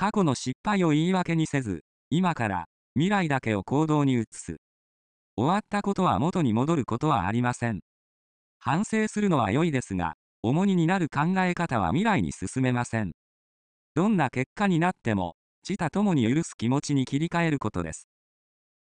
過去の失敗を言い訳にせず、今から未来だけを行動に移す。終わったことは元に戻ることはありません。反省するのは良いですが、重荷になる考え方は未来に進めません。どんな結果になっても、自他共に許す気持ちに切り替えることです。